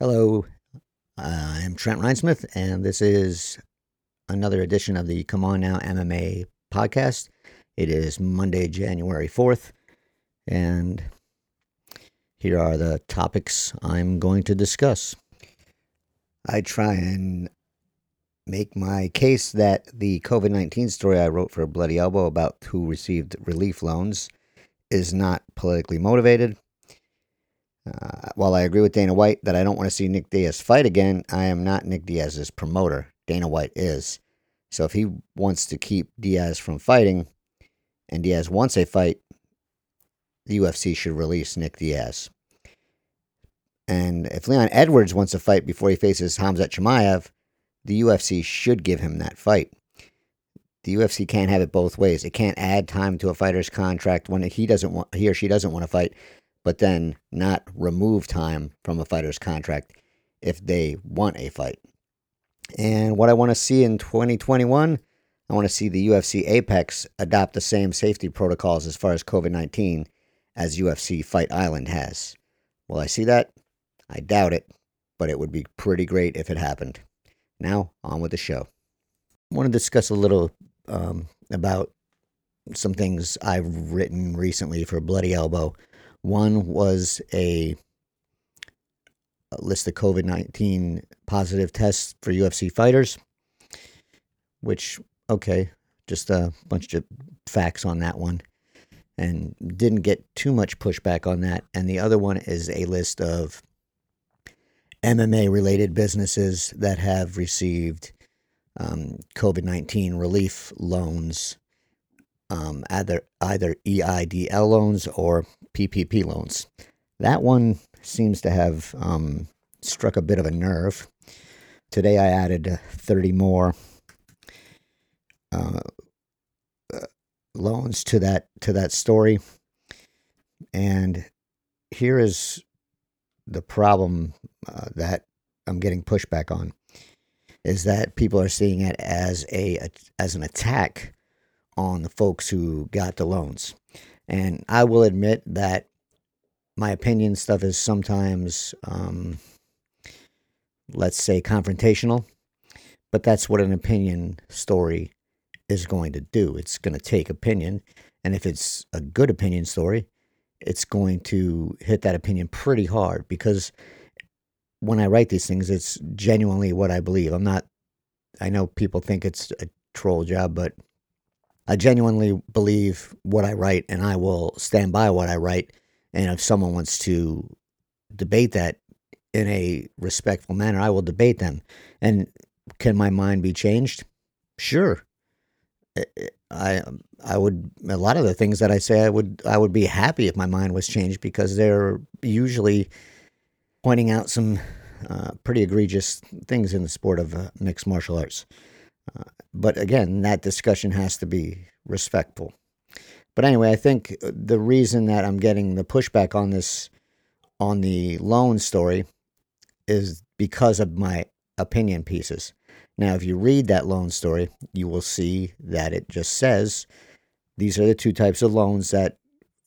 Hello, I'm Trent Reinsmith, and this is another edition of the Come On Now MMA podcast. It is Monday, January 4th, and here are the topics I'm going to discuss. I try and make my case that the COVID 19 story I wrote for Bloody Elbow about who received relief loans is not politically motivated. Uh, while I agree with Dana White that I don't want to see Nick Diaz fight again, I am not Nick Diaz's promoter. Dana White is. So if he wants to keep Diaz from fighting and Diaz wants a fight, the UFC should release Nick Diaz. And if Leon Edwards wants a fight before he faces Khamzat Chimaev, the UFC should give him that fight. The UFC can't have it both ways. It can't add time to a fighter's contract when he doesn't want he or she doesn't want to fight but then not remove time from a fighter's contract if they want a fight. And what I want to see in 2021, I want to see the UFC Apex adopt the same safety protocols as far as COVID 19 as UFC Fight Island has. Will I see that? I doubt it, but it would be pretty great if it happened. Now, on with the show. I want to discuss a little um, about some things I've written recently for Bloody Elbow one was a, a list of COVID 19 positive tests for UFC fighters, which, okay, just a bunch of facts on that one. And didn't get too much pushback on that. And the other one is a list of MMA related businesses that have received um, COVID 19 relief loans um, either either EIDL loans or PPP loans. That one seems to have um, struck a bit of a nerve. Today I added 30 more uh, uh, loans to that to that story, and here is the problem uh, that I'm getting pushback on is that people are seeing it as a as an attack on the folks who got the loans. And I will admit that my opinion stuff is sometimes, um, let's say, confrontational, but that's what an opinion story is going to do. It's going to take opinion. And if it's a good opinion story, it's going to hit that opinion pretty hard because when I write these things, it's genuinely what I believe. I'm not, I know people think it's a troll job, but I genuinely believe what I write and I will stand by what I write. And if someone wants to debate that in a respectful manner, I will debate them. And can my mind be changed? Sure. I I would a lot of the things that I say I would I would be happy if my mind was changed because they're usually pointing out some uh, pretty egregious things in the sport of uh, mixed martial arts. Uh, but again, that discussion has to be respectful. But anyway, I think the reason that I'm getting the pushback on this, on the loan story, is because of my opinion pieces. Now, if you read that loan story, you will see that it just says these are the two types of loans that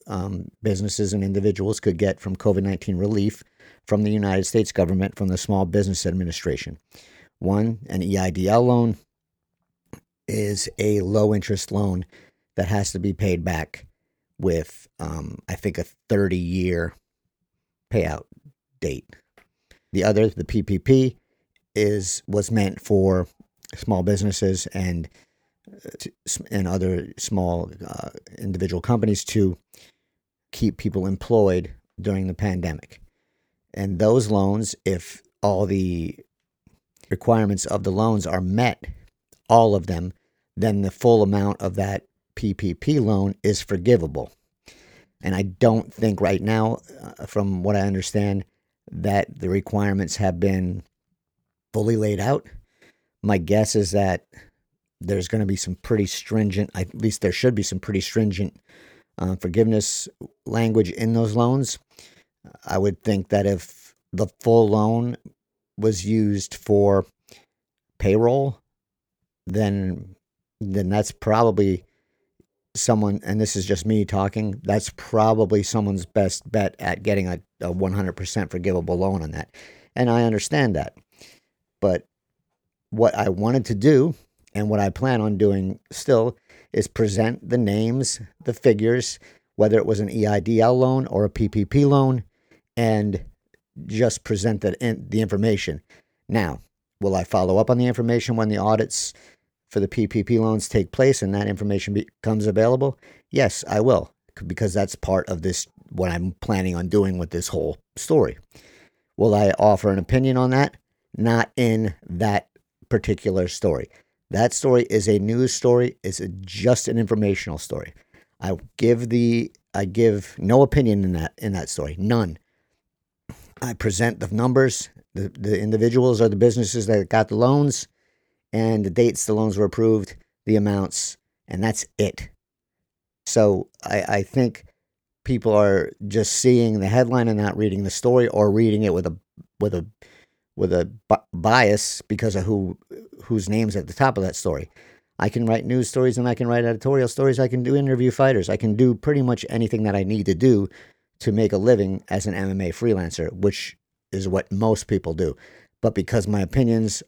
um, businesses and individuals could get from COVID 19 relief from the United States government, from the Small Business Administration. One, an EIDL loan, is a low interest loan that has to be paid back with, um, I think, a 30 year payout date. The other, the PPP, is was meant for small businesses and uh, and other small uh, individual companies to keep people employed during the pandemic. And those loans, if all the requirements of the loans are met, all of them, then the full amount of that PPP loan is forgivable. And I don't think right now, uh, from what I understand, that the requirements have been fully laid out. My guess is that there's going to be some pretty stringent, at least there should be some pretty stringent uh, forgiveness language in those loans. I would think that if the full loan was used for payroll, then then that's probably someone, and this is just me talking, that's probably someone's best bet at getting a, a 100% forgivable loan on that. And I understand that. But what I wanted to do and what I plan on doing still is present the names, the figures, whether it was an EIDL loan or a PPP loan, and just present the, the information. Now, will I follow up on the information when the audits for the PPP loans take place and that information becomes available? Yes, I will, because that's part of this, what I'm planning on doing with this whole story. Will I offer an opinion on that? Not in that particular story. That story is a news story. It's a, just an informational story. I give the I give no opinion in that in that story, none. I present the numbers, the, the individuals or the businesses that got the loans, and the dates the loans were approved, the amounts, and that's it. So I, I think people are just seeing the headline and not reading the story, or reading it with a with a with a bias because of who whose names at the top of that story. I can write news stories and I can write editorial stories. I can do interview fighters. I can do pretty much anything that I need to do to make a living as an MMA freelancer, which is what most people do. But because my opinions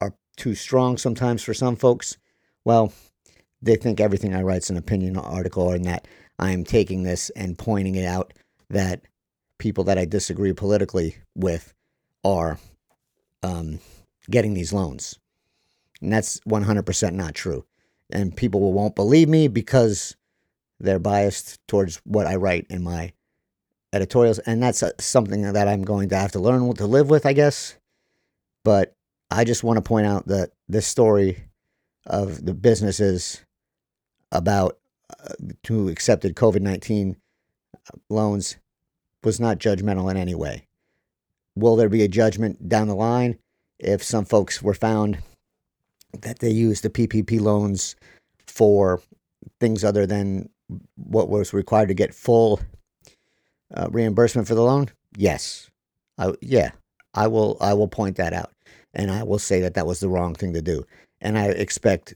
are too strong sometimes for some folks, well, they think everything I write is an opinion article and that I am taking this and pointing it out that people that I disagree politically with are um, getting these loans. And that's 100% not true. And people won't believe me because they're biased towards what I write in my editorials. And that's uh, something that I'm going to have to learn to live with, I guess. But I just want to point out that this story of the businesses about uh, who accepted COVID 19 uh, loans was not judgmental in any way. Will there be a judgment down the line if some folks were found that they used the PPP loans for things other than what was required to get full uh, reimbursement for the loan? Yes, I, yeah, I will. I will point that out, and I will say that that was the wrong thing to do, and I expect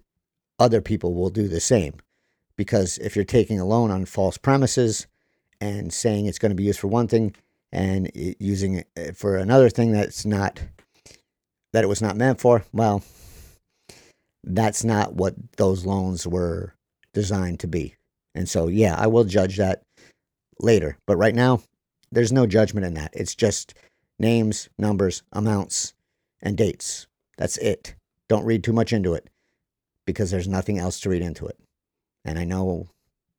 other people will do the same, because if you're taking a loan on false premises and saying it's going to be used for one thing and using it for another thing that's not that it was not meant for, well, that's not what those loans were designed to be. And so, yeah, I will judge that later. But right now, there's no judgment in that. It's just names, numbers, amounts, and dates. That's it. Don't read too much into it because there's nothing else to read into it. And I know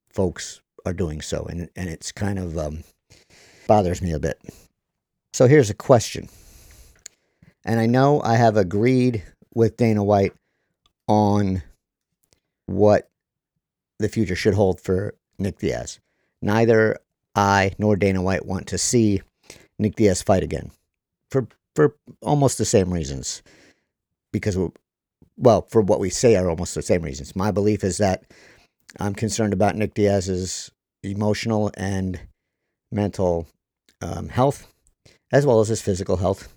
folks are doing so, and, and it's kind of um, bothers me a bit. So here's a question. And I know I have agreed with Dana White on what the future should hold for Nick Diaz. Neither I nor Dana White want to see Nick Diaz fight again for for almost the same reasons. Because well, for what we say are almost the same reasons. My belief is that I'm concerned about Nick Diaz's emotional and mental um, health, as well as his physical health.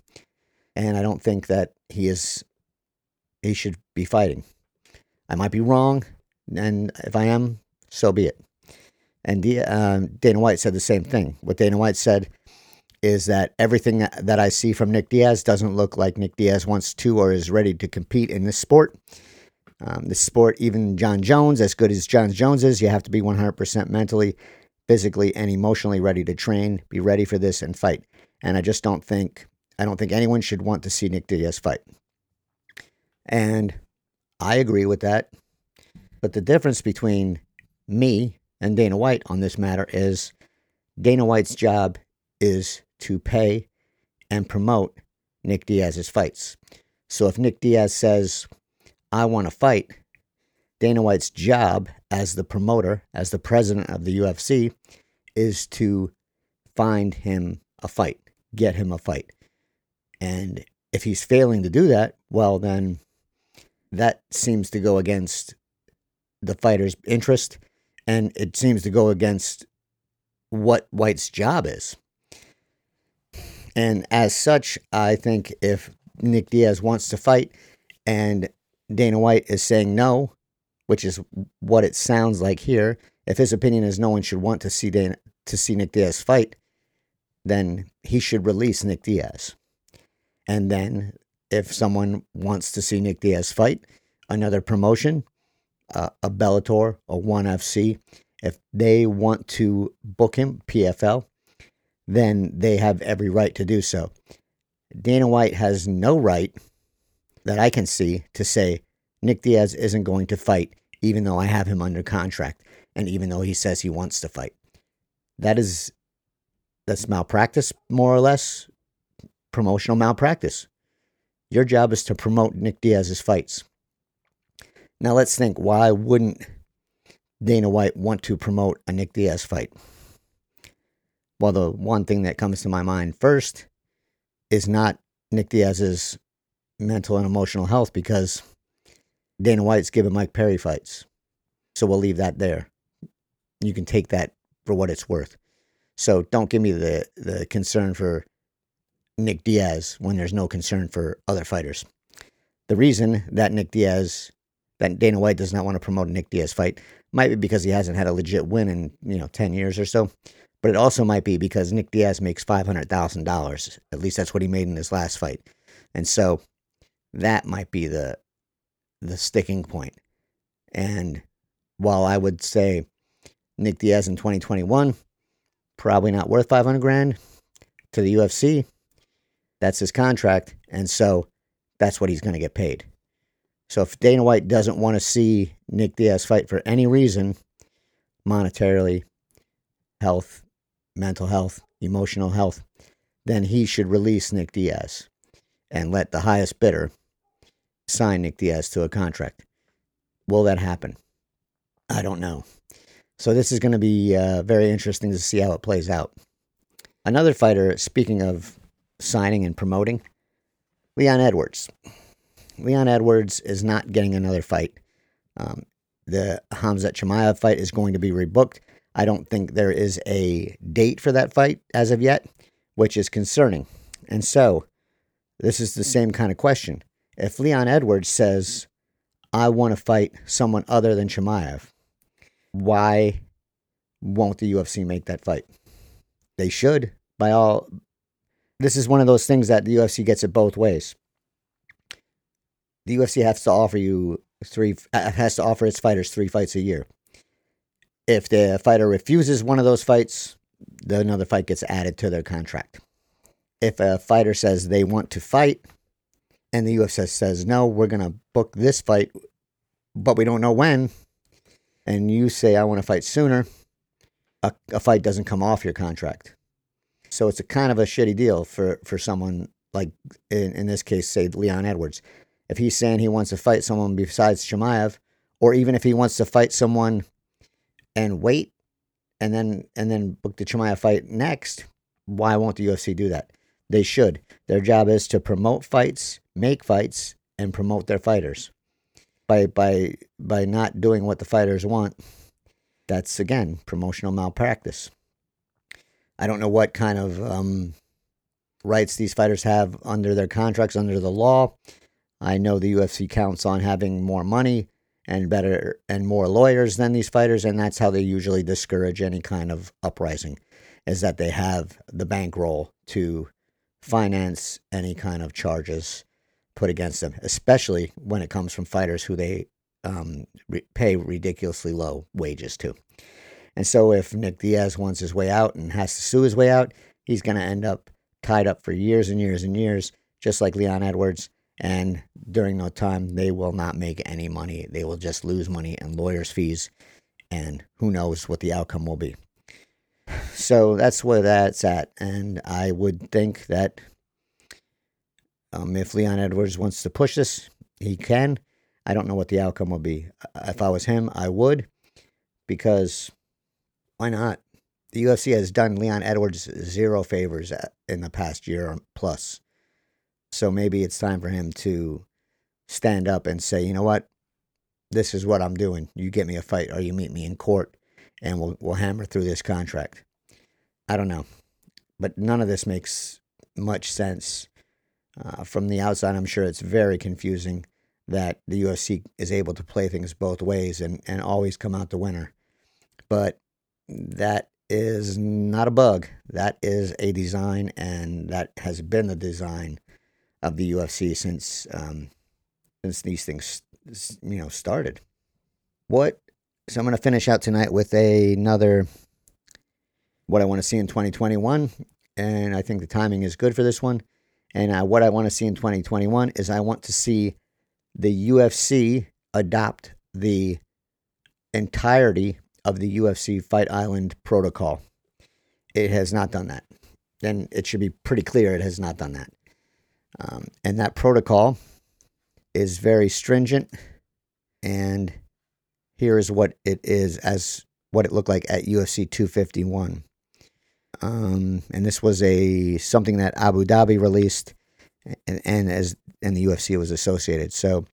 And I don't think that he is he should be fighting. I might be wrong, and if I am, so be it. And uh, Dana White said the same thing. What Dana White said is that everything that, I see from Nick Diaz doesn't look like Nick Diaz wants to or is ready to compete in this sport. Um, this sport, even Jon Jones, as good as Jon Jones is, you have to be 100% mentally, physically, and emotionally ready to train, be ready for this, and fight. And I just don't think I don't think anyone should want to see Nick Diaz fight. And I agree with that. But the difference between me and Dana White on this matter is Dana White's job is to pay and promote Nick Diaz's fights. So if Nick Diaz says, I want to fight, Dana White's job as the promoter, as the president of the UFC, is to find him a fight, get him a fight. And if he's failing to do that, well, then that seems to go against the fighter's interest and it seems to go against what White's job is. And as such, I think if Nick Diaz wants to fight and Dana White is saying no, which is what it sounds like here. If his opinion is no one should want to see Dana, to see Nick Diaz fight, then he should release Nick Diaz. And then if someone wants to see Nick Diaz fight, another promotion, uh, a Bellator, a ONE FC, if they want to book him, PFL, then they have every right to do so. Dana White has no right that I can see to say Nick Diaz isn't going to fight, even though I have him under contract and even though he says he wants to fight. That is that's malpractice, more or less, promotional malpractice. Your job is to promote Nick Diaz's fights. Now let's think why wouldn't Dana White want to promote a Nick Diaz fight? Well, the one thing that comes to my mind first is not Nick Diaz's mental and emotional health because Dana White's giving Mike Perry fights. So we'll leave that there. You can take that for what it's worth. So don't give me the, the concern for Nick Diaz when there's no concern for other fighters. The reason that Nick Diaz, that Dana White does not want to promote a Nick Diaz fight might be because he hasn't had a legit win in, you know, 10 years or so. But it also might be because Nick Diaz makes $500,000. At least that's what he made in his last fight. And so that might be the the sticking point. And while I would say Nick Diaz in 2021 probably not worth 500 grand to the UFC, that's his contract and so that's what he's going to get paid. So if Dana White doesn't want to see Nick Diaz fight for any reason, monetarily, health, mental health, emotional health, then he should release Nick Diaz and let the highest bidder sign Nick Diaz to a contract. Will that happen? I don't know. So this is going to be uh, very interesting to see how it plays out. Another fighter, speaking of signing and promoting, Leon Edwards. Leon Edwards is not getting another fight. Um, the Khamzat Chimaev fight is going to be rebooked. I don't think there is a date for that fight as of yet, which is concerning. And so, this is the same kind of question. If Leon Edwards says, I want to fight someone other than Chimaev, why won't the UFC make that fight? They should, by all. This is one of those things that the UFC gets it both ways the UFC has to offer you three uh, has to offer its fighters three fights a year. If the fighter refuses one of those fights, another fight gets added to their contract. If a fighter says they want to fight and the UFC says no, we're going to book this fight but we don't know when and you say I want to fight sooner, a, a fight doesn't come off your contract. So it's a kind of a shitty deal for for someone like in, in this case say Leon Edwards if he's saying he wants to fight someone besides Chimaev, or even if he wants to fight someone and wait and then and then book the Chimaev fight next, why won't the UFC do that? They should. Their job is to promote fights, make fights, and promote their fighters. By by by not doing what the fighters want, that's again promotional malpractice. I don't know what kind of um, rights these fighters have under their contracts, under the law. I know the UFC counts on having more money and better and more lawyers than these fighters, and that's how they usually discourage any kind of uprising, is that they have the bankroll to finance any kind of charges put against them, especially when it comes from fighters who they um, re- pay ridiculously low wages to. And so, if Nick Diaz wants his way out and has to sue his way out, he's going to end up tied up for years and years and years, just like Leon Edwards and during that time, they will not make any money. They will just lose money and lawyers' fees, and who knows what the outcome will be. So that's where that's at. And I would think that um, if Leon Edwards wants to push this, he can. I don't know what the outcome will be. If I was him, I would, because why not? The UFC has done Leon Edwards zero favors in the past year plus. So maybe it's time for him to stand up and say, you know what? This is what I'm doing. You get me a fight or you meet me in court and we'll, we'll hammer through this contract. I don't know. But none of this makes much sense. Uh, from the outside, I'm sure it's very confusing. that the UFC is able to play things both ways and, and always come out the winner. But that is not a bug. That is a design, and that has been the design of the UFC since um, since these things you know started. What? So I'm going to finish out tonight with a, another what I want to see in 2021, and I think the timing is good for this one. And uh, what I want to see in 2021 is I want to see the UFC adopt the entirety of the UFC Fight Island protocol. It has not done that. And it should be pretty clear it has not done that. Um, and that protocol is very stringent. And here is what it is as what it looked like at UFC 251. Um, and this was a something that Abu Dhabi released, and, and as and the UFC was associated. So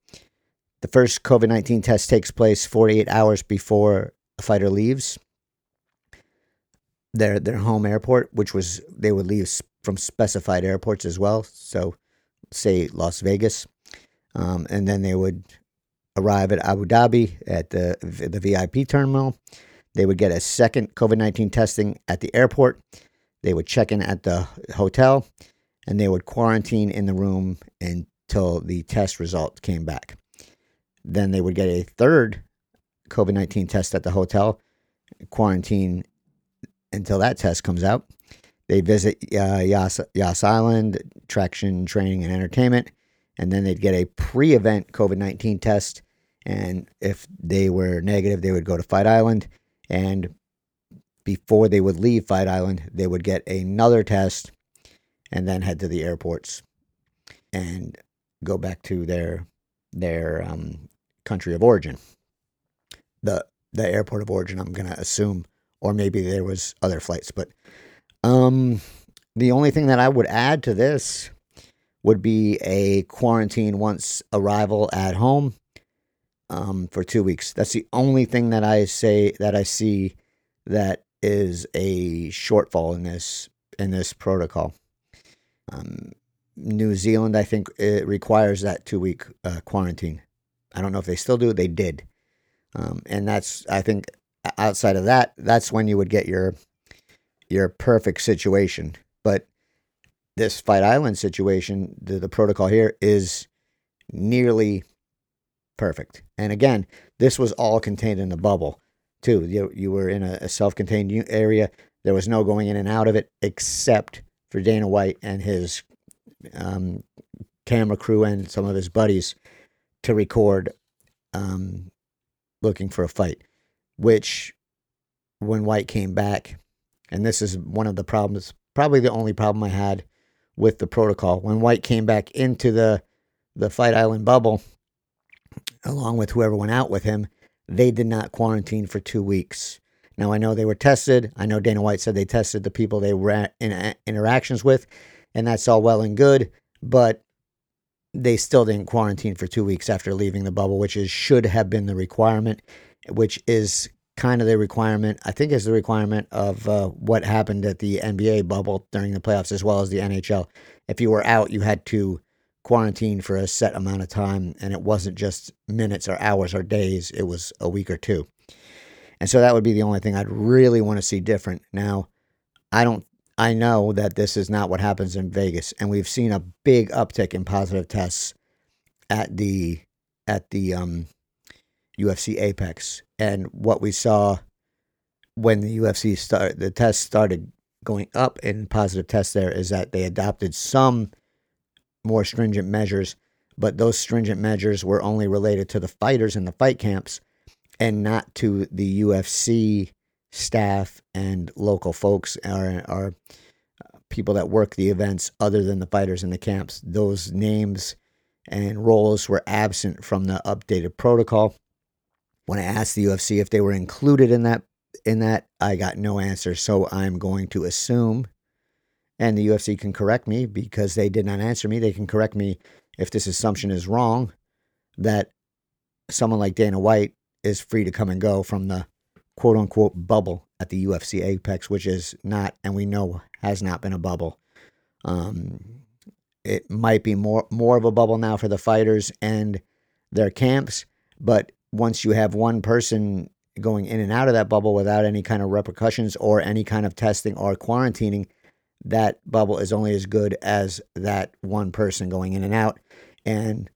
the first COVID 19 test takes place 48 hours before a fighter leaves their their home airport, which was they would leave from specified airports as well. So, say Las Vegas, um, and then they would arrive at Abu Dhabi at the the VIP terminal. They would get a second COVID nineteen testing at the airport. They would check in at the hotel, and they would quarantine in the room until the test result came back. Then they would get a third COVID 19 test at the hotel, quarantine until that test comes out. They visit uh, Yas, Yas Island, Traction Training and Entertainment, and then they'd get a pre event COVID 19 test. And if they were negative, they would go to Fight Island. And before they would leave Fight Island, they would get another test and then head to the airports and go back to their their um, country of origin the the airport of origin. I'm gonna assume, or maybe there was other flights. But um, the only thing that I would add to this would be a quarantine once arrival at home um, for two weeks. That's the only thing that I say that I see that is a shortfall in this in this protocol. Um, New Zealand, I think, it requires that two week uh, quarantine. I don't know if they still do. They did. Um, and that's, I think, outside of that, that's when you would get your your perfect situation. But this Fight Island situation, the, the protocol here is nearly perfect. And again, this was all contained in the bubble, too. You, you were in a, a self contained area. There was no going in and out of it except for Dana White and his um, camera crew and some of his buddies to record um, looking for a fight, which when White came back, and this is one of the problems, probably the only problem I had with the protocol. When White came back into the the Fight Island bubble, along with whoever went out with him, they did not quarantine for two weeks. Now I know they were tested. I know Dana White said they tested the people they were in interactions with, and that's all well and good. But they still didn't quarantine for two weeks after leaving the bubble, which is should have been the requirement, which is kind of the requirement. I think is the requirement of uh, what happened at the NBA bubble during the playoffs, as well as the NHL. If you were out, you had to quarantine for a set amount of time, and it wasn't just minutes or hours or days; it was a week or two. And so that would be the only thing I'd really want to see different. Now, I don't I know that this is not what happens in Vegas, and we've seen a big uptick in positive tests at the at the um, UFC Apex, and what we saw when the UFC start the tests started going up in positive tests there is that they adopted some more stringent measures, but those stringent measures were only related to the fighters in the fight camps and not to the UFC staff and local folks or, are uh, people that work the events other than the fighters in the camps. Those names and roles were absent from the updated protocol. When I asked the UFC if they were included in that in that, I got no answer. So I'm going to assume, and the UFC can correct me because they did not answer me. They can correct me if this assumption is wrong, that someone like Dana White is free to come and go from the quote unquote bubble at the UFC Apex, which is not, and we know has not been a bubble. Um, it might be more more of a bubble now for the fighters and their camps. But once you have one person going in and out of that bubble without any kind of repercussions or any kind of testing or quarantining, that bubble is only as good as that one person going in and out. And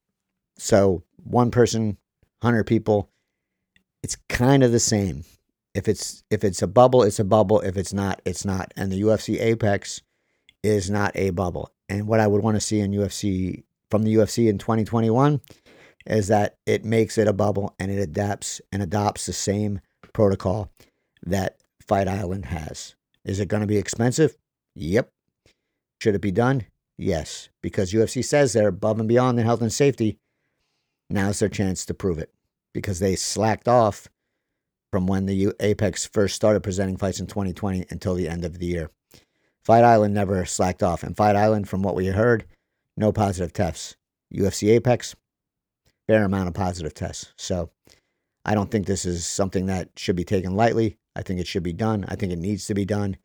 so, one person, 100 people, it's kind of the same. If it's if it's a bubble, it's a bubble. If it's not, it's not. And the UFC Apex is not a bubble. And what I would want to see in UFC from the UFC in 2021 is that it makes it a bubble and it adapts and adopts the same protocol that Fight Island has. Is it going to be expensive? Yep. Should it be done? Yes, because UFC says they're above and beyond the health and safety. Now's their chance to prove it because they slacked off from when the Apex first started presenting fights in 2020 until the end of the year. Fight Island never slacked off. And Fight Island, from what we heard, no positive tests. UFC Apex, fair amount of positive tests. So I don't think this is something that should be taken lightly. I think it should be done. I think it needs to be done.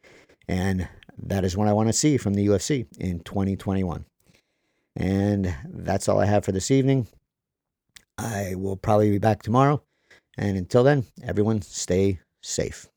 And that is what I want to see from the UFC in 2021. And that's all I have for this evening. I will probably be back tomorrow. And until then, everyone stay safe.